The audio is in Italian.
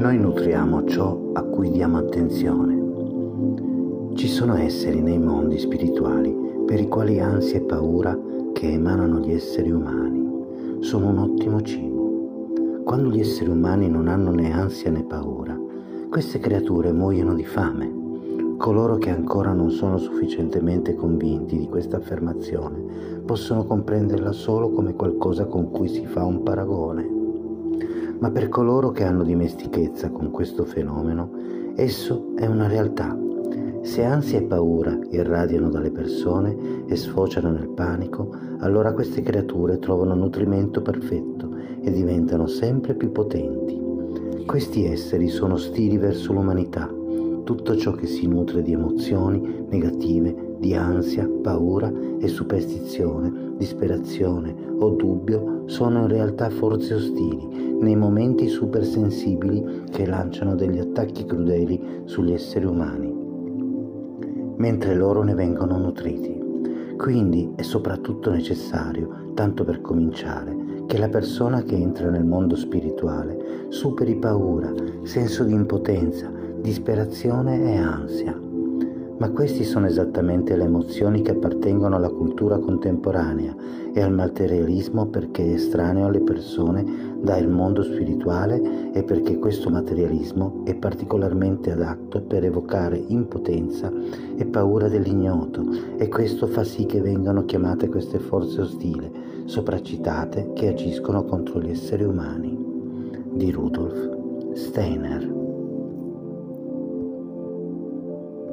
noi nutriamo ciò a cui diamo attenzione. Ci sono esseri nei mondi spirituali per i quali ansia e paura che emanano gli esseri umani sono un ottimo cibo. Quando gli esseri umani non hanno né ansia né paura, queste creature muoiono di fame. Coloro che ancora non sono sufficientemente convinti di questa affermazione possono comprenderla solo come qualcosa con cui si fa un paragone ma per coloro che hanno dimestichezza con questo fenomeno, esso è una realtà. Se ansia e paura irradiano dalle persone e sfociano nel panico, allora queste creature trovano nutrimento perfetto e diventano sempre più potenti. Questi esseri sono ostili verso l'umanità. Tutto ciò che si nutre di emozioni negative, di ansia, paura e superstizione, disperazione o dubbio sono in realtà forze ostili nei momenti supersensibili che lanciano degli attacchi crudeli sugli esseri umani, mentre loro ne vengono nutriti. Quindi è soprattutto necessario, tanto per cominciare, che la persona che entra nel mondo spirituale superi paura, senso di impotenza, disperazione e ansia. Ma queste sono esattamente le emozioni che appartengono alla cultura contemporanea e al materialismo perché è estraneo alle persone dal mondo spirituale e perché questo materialismo è particolarmente adatto per evocare impotenza e paura dell'ignoto. E questo fa sì che vengano chiamate queste forze ostili, sopracitate, che agiscono contro gli esseri umani. Di Rudolf Steiner